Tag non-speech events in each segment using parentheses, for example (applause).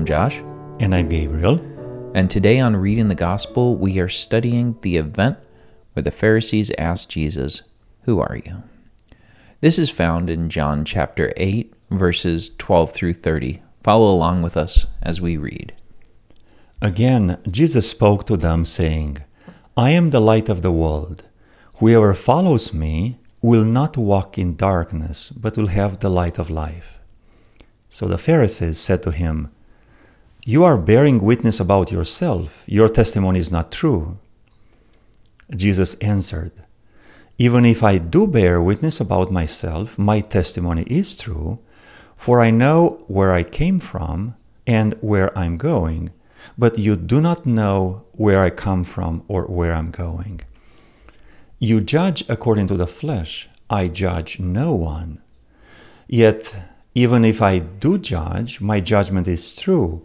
I'm Josh. And I'm Gabriel. And today on Reading the Gospel, we are studying the event where the Pharisees asked Jesus, Who are you? This is found in John chapter 8, verses 12 through 30. Follow along with us as we read. Again, Jesus spoke to them, saying, I am the light of the world. Whoever follows me will not walk in darkness, but will have the light of life. So the Pharisees said to him, You are bearing witness about yourself. Your testimony is not true. Jesus answered, Even if I do bear witness about myself, my testimony is true, for I know where I came from and where I'm going, but you do not know where I come from or where I'm going. You judge according to the flesh, I judge no one. Yet even if I do judge, my judgment is true,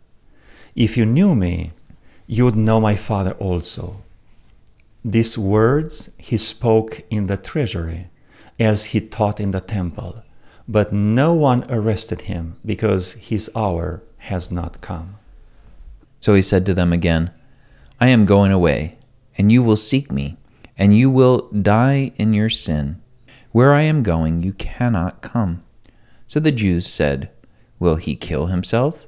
If you knew me, you would know my Father also. These words he spoke in the treasury, as he taught in the temple, but no one arrested him, because his hour has not come. So he said to them again, I am going away, and you will seek me, and you will die in your sin. Where I am going, you cannot come. So the Jews said, Will he kill himself?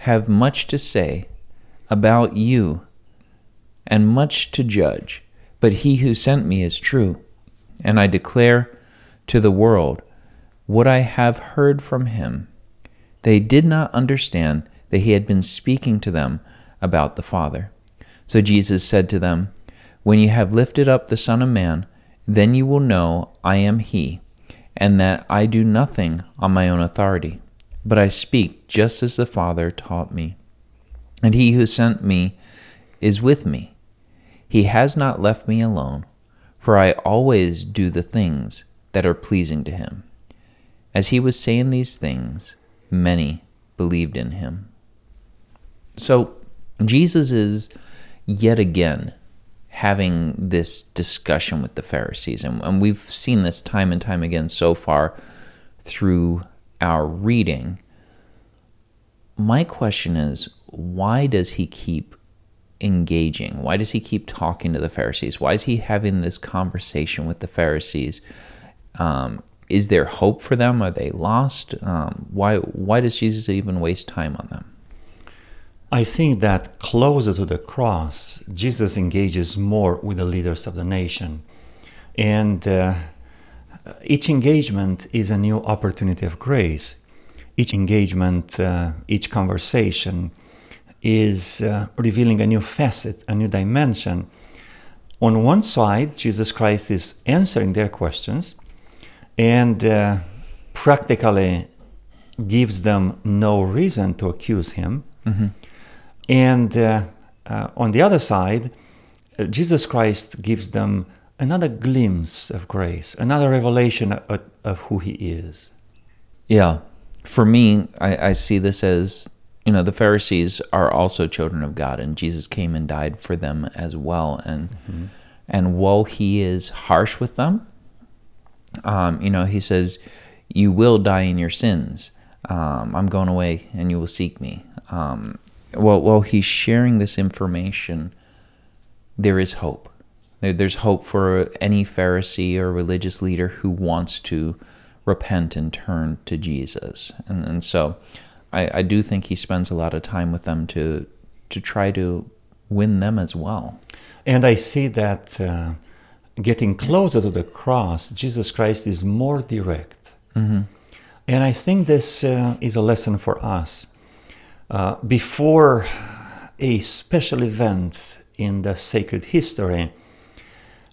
have much to say about you and much to judge, but he who sent me is true, and I declare to the world what I have heard from him. They did not understand that he had been speaking to them about the Father. So Jesus said to them, When you have lifted up the Son of Man, then you will know I am he and that I do nothing on my own authority, but I speak just as the Father taught me. And he who sent me is with me. He has not left me alone, for I always do the things that are pleasing to him. As he was saying these things, many believed in him. So, Jesus is yet again having this discussion with the Pharisees. And, we've seen this time and time again so far through our reading. My question is why does he keep engaging? Why does he keep talking to the Pharisees? Why is he having this conversation with the Pharisees? Um, is there hope for them? Are they lost? Um, why why does Jesus even waste time on them? I think that closer to the cross, Jesus engages more with the leaders of the nation. And uh, each engagement is a new opportunity of grace. Each engagement, uh, each conversation is uh, revealing a new facet, a new dimension. On one side, Jesus Christ is answering their questions and uh, practically gives them no reason to accuse him. Mm-hmm. And uh, uh, on the other side, uh, Jesus Christ gives them another glimpse of grace, another revelation of, of who He is. Yeah. For me, I, I see this as you know the pharisees are also children of god and jesus came and died for them as well and mm-hmm. and while he is harsh with them um, you know he says you will die in your sins um, i'm going away and you will seek me um, while, while he's sharing this information, there is hope. There's hope for any Pharisee or religious leader who wants to repent and turn to Jesus. And, and so I, I do think he spends a lot of time with them to to try to win them as well. And I see that uh, getting closer to the cross, Jesus Christ is more direct. Mm-hmm. And I think this uh, is a lesson for us. Uh, before a special event in the sacred history,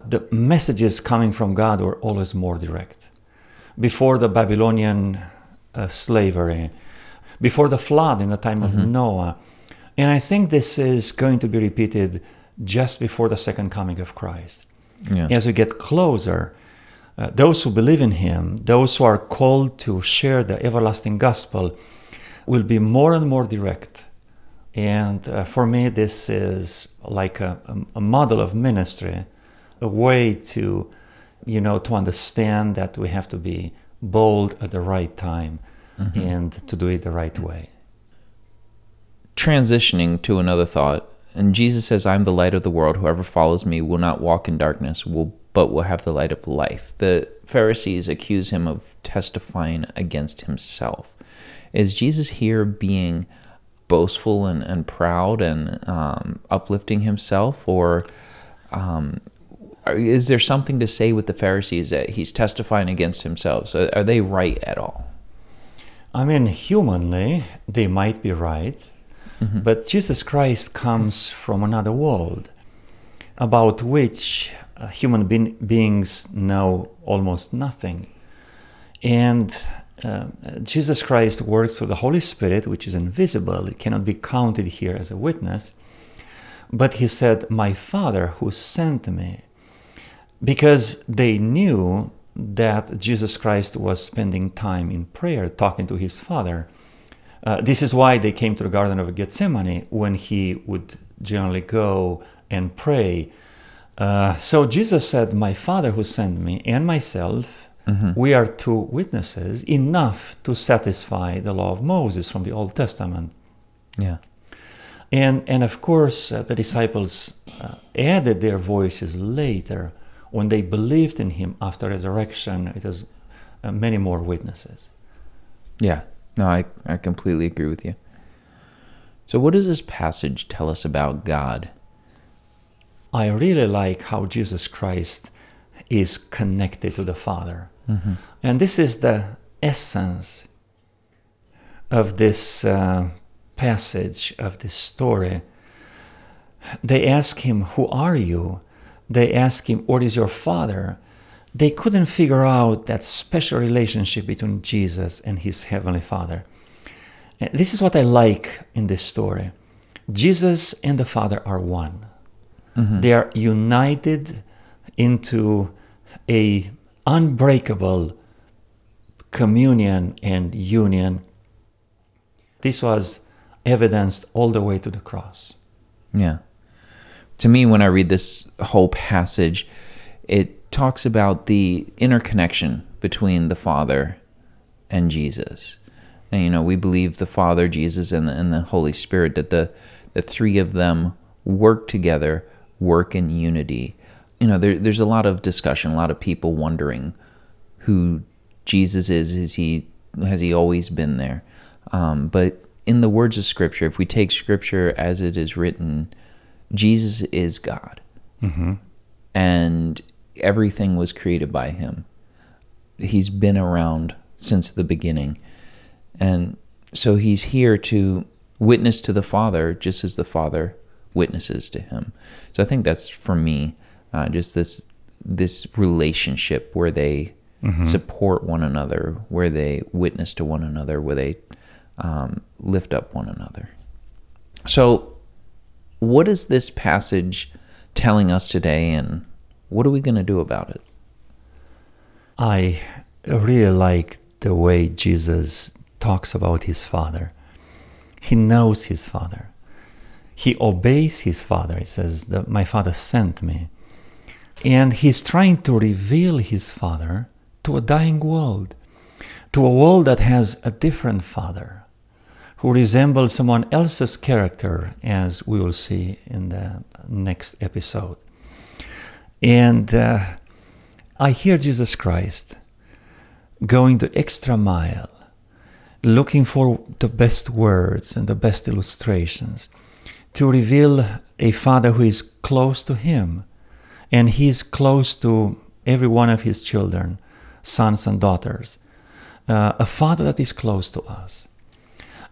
the messages coming from God were always more direct. Before the Babylonian uh, slavery, before the flood in the time of Noah. And I think this is going to be repeated just before the second coming of Christ. Yeah. As we get closer, uh, those who believe in Him, those who are called to share the everlasting gospel, will be more and more direct. And uh, for me, this is like a, a model of ministry, a way to, you know, to understand that we have to be bold at the right time and to do it the right way. transitioning to another thought, and Jesus says, "I'm the light of the world. Whoever follows me will not walk in darkness, will but will have the light of life." The Pharisees accuse him of testifying against himself. Is Jesus here being boastful and, and proud and um, uplifting himself, or um, is there something to say with the Pharisees that he's testifying against himself? So are they right at all? I mean, humanly, they might be right, but Jesus Christ comes from another world about which uh, human being beings know almost nothing. And uh, Jesus Christ works through the Holy Spirit, which is invisible, it cannot be counted here as a witness. But he said, My Father who sent me because they knew that Jesus Christ was spending time in prayer, talking to his Father. Uh, this is why they came to the Garden of Gethsemane when he would generally go and pray. Uh, so Jesus said, My Father who sent me and myself, we are two witnesses, enough to satisfy the law of Moses from the Old Testament. Yeah. And, and of course, uh, the disciples uh, added their voices later when they believed in him after resurrection. It was uh, many more witnesses. Yeah, no, I, I completely agree with you. So, what does this passage tell us about God? I really like how Jesus Christ is connected to the Father. And this is the essence of this uh, passage, of this story. They ask him, Who are you? They ask him, What is your Father? They couldn't figure out that special relationship between Jesus and his Heavenly Father. And This is what I like in this story. Jesus and the Father are one. Mm-hmm. They are united into a unbreakable communion and union. This was evidenced all the way to the cross. Yeah. To me, when I read this whole passage, it talks about the interconnection between the Father and Jesus. And, you know, we believe the Father, Jesus, and the, and the Holy Spirit, that the, the three of them work together, work in unity. You know, there, there's a lot of discussion, a lot of people wondering who Jesus is. Is he has he always been there? Um, but in the words of Scripture, if we take Scripture as it is written, Jesus is God, and everything was created by Him. He's been around since the beginning, and so He's here to witness to the Father, just as the Father witnesses to Him. So I think that's for me, uh, just this this relationship where they support one another, where they witness to one another, where they um, lift up one another. So, what is this passage telling us today, and what are we going to do about it? I really like the way Jesus talks about his Father. He knows his Father. He obeys his Father. He says, My Father sent me. And he's trying to reveal his Father to a dying world, to a world that has a different Father, who resembles someone else's character, as we will see in the next episode. And uh, I hear Jesus Christ going the extra mile, looking for the best words and the best illustrations to reveal a father who is close to him and he is close to every one of his children, sons and daughters. Uh, a father that is close to us.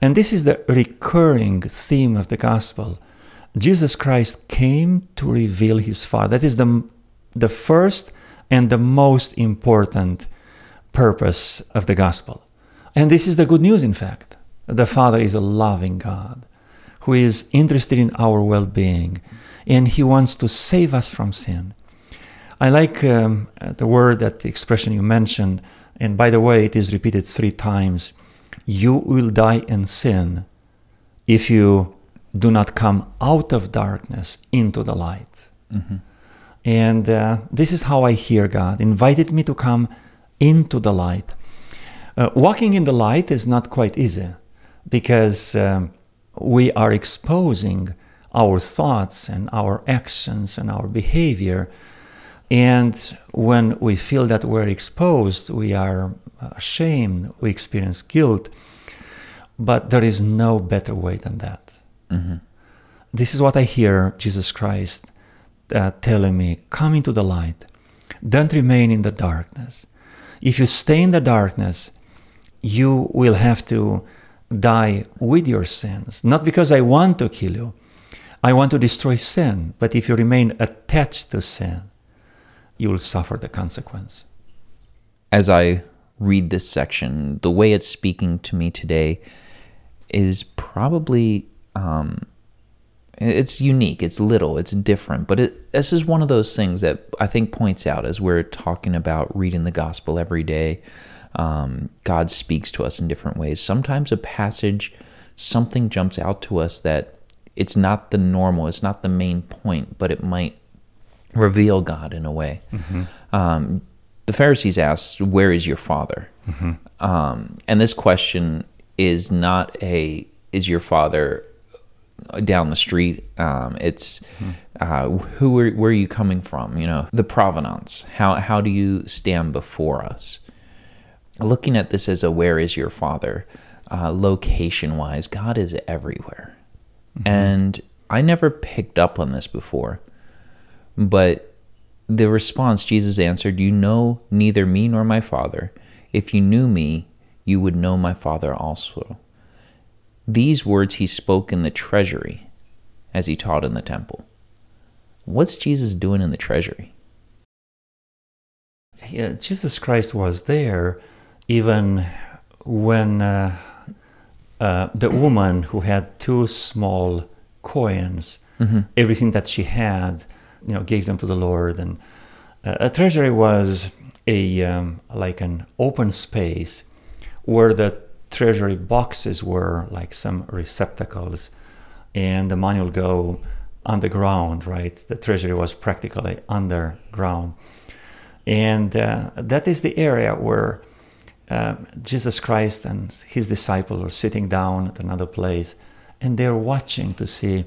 And this is the recurring theme of the gospel. Jesus Christ came to reveal his Father. That is the, the first and the most important purpose of the gospel. And this is the good news, in fact. The Father is a loving God who is interested in our well being and he wants to save us from sin. I like um, the word, that the expression you mentioned, and by the way, it is repeated three times. You will die in sin if you do not come out of darkness into the light. Mm-hmm. And uh, this is how I hear God invited me to come into the light. Uh, walking in the light is not quite easy because um, we are exposing our thoughts and our actions and our behavior. And when we feel that we're exposed, we are ashamed, we experience guilt. But there is no better way than that. Mm-hmm. This is what I hear Jesus Christ uh, telling me come into the light, don't remain in the darkness. If you stay in the darkness, you will have to die with your sins. Not because I want to kill you, I want to destroy sin, but if you remain attached to sin, you will suffer the consequence. As I read this section, the way it's speaking to me today is probably um, it's unique, it's little, it's different, but it, this is one of those things that I think points out as we're talking about reading the gospel every day. Um, God speaks to us in different ways. Sometimes a passage, something jumps out to us that it's not the normal, it's not the main point, but it might reveal God in a way. Mm-hmm. Um, the Pharisees asked, Where is your father? Mm-hmm. Um, and this question is not a, Is your father down the street? Um, it's, mm-hmm. uh, who are, where are you coming from? You know, the provenance. How, how do you stand before us? Looking at this as a where is your father, uh, location wise, God is everywhere. Mm-hmm. And I never picked up on this before. But the response Jesus answered, You know neither me nor my Father. If you knew me, you would know my Father also. These words he spoke in the treasury as he taught in the temple. What's Jesus doing in the treasury? Yeah, Jesus Christ was there even when uh, uh, the woman who had two small coins, mm-hmm. everything that she had, you know, gave them to the Lord. And uh, a treasury was a um, like an open space where the treasury boxes were like some receptacles, and the money will go underground. Right, the treasury was practically underground, and uh, that is the area where uh, Jesus Christ and his disciples are sitting down at another place and they're watching to see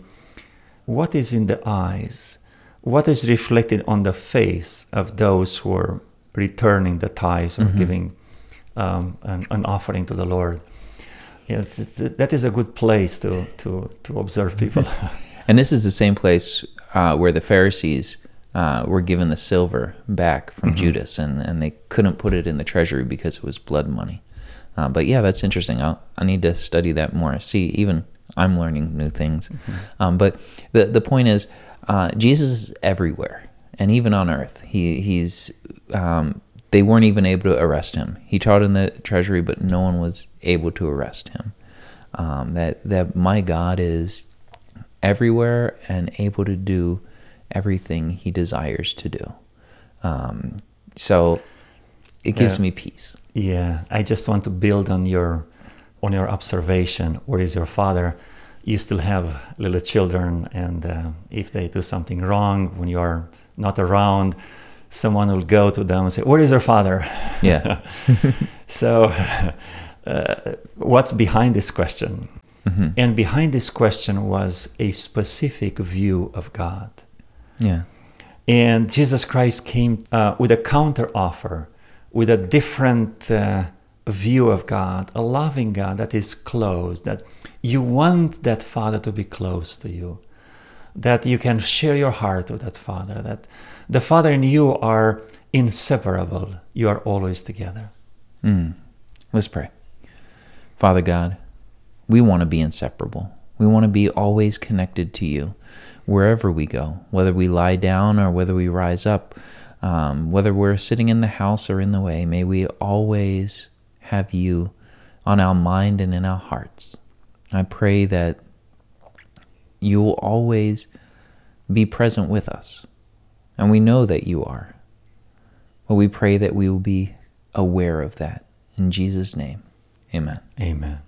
what is in the eyes, what is reflected on the face of those who are returning the tithes or mm-hmm. giving um, an, an, offering to the Lord. Yes, that is a good place to, to, to observe people. (laughs) and this is the same place uh, where the Pharisees uh, were given the silver back from mm-hmm. Judas, and, and they couldn't put it in the treasury because it was blood money. Uh, but yeah, that's interesting. I'll, I need to study that more. See, even I'm learning new things. Mm-hmm. Um, but the the point is, uh, Jesus is everywhere, and even on earth, he he's. Um, they weren't even able to arrest him. He taught in the treasury, but no one was able to arrest him. Um, that that my God is everywhere and able to do everything he desires to do. Um, so it gives me peace. Yeah, I just want to build on your on your observation. Where is your father? You still have little children, and uh, if they do something wrong when you are not around, someone will go to them and say, "Where is your father?" Yeah. (laughs) so, (laughs) uh, what's behind this question? Mm-hmm. And behind this question was a specific view of God. Yeah. And Jesus Christ came uh, with a counter offer, with a different uh, view of God, a loving God that is close, that you want that Father to be close to you, that you can share your heart with that Father, that the Father and you are inseparable. You are always together. Mm. Let's pray. Father God, we want to be inseparable. We want to be always connected to you wherever we go, whether we lie down or whether we rise up, um, whether we're sitting in the house or in the way. May we always have you on our mind and in our hearts. I pray that you will always be present with us. And we know that you are. But we pray that we will be aware of that. In Jesus' name, amen. Amen.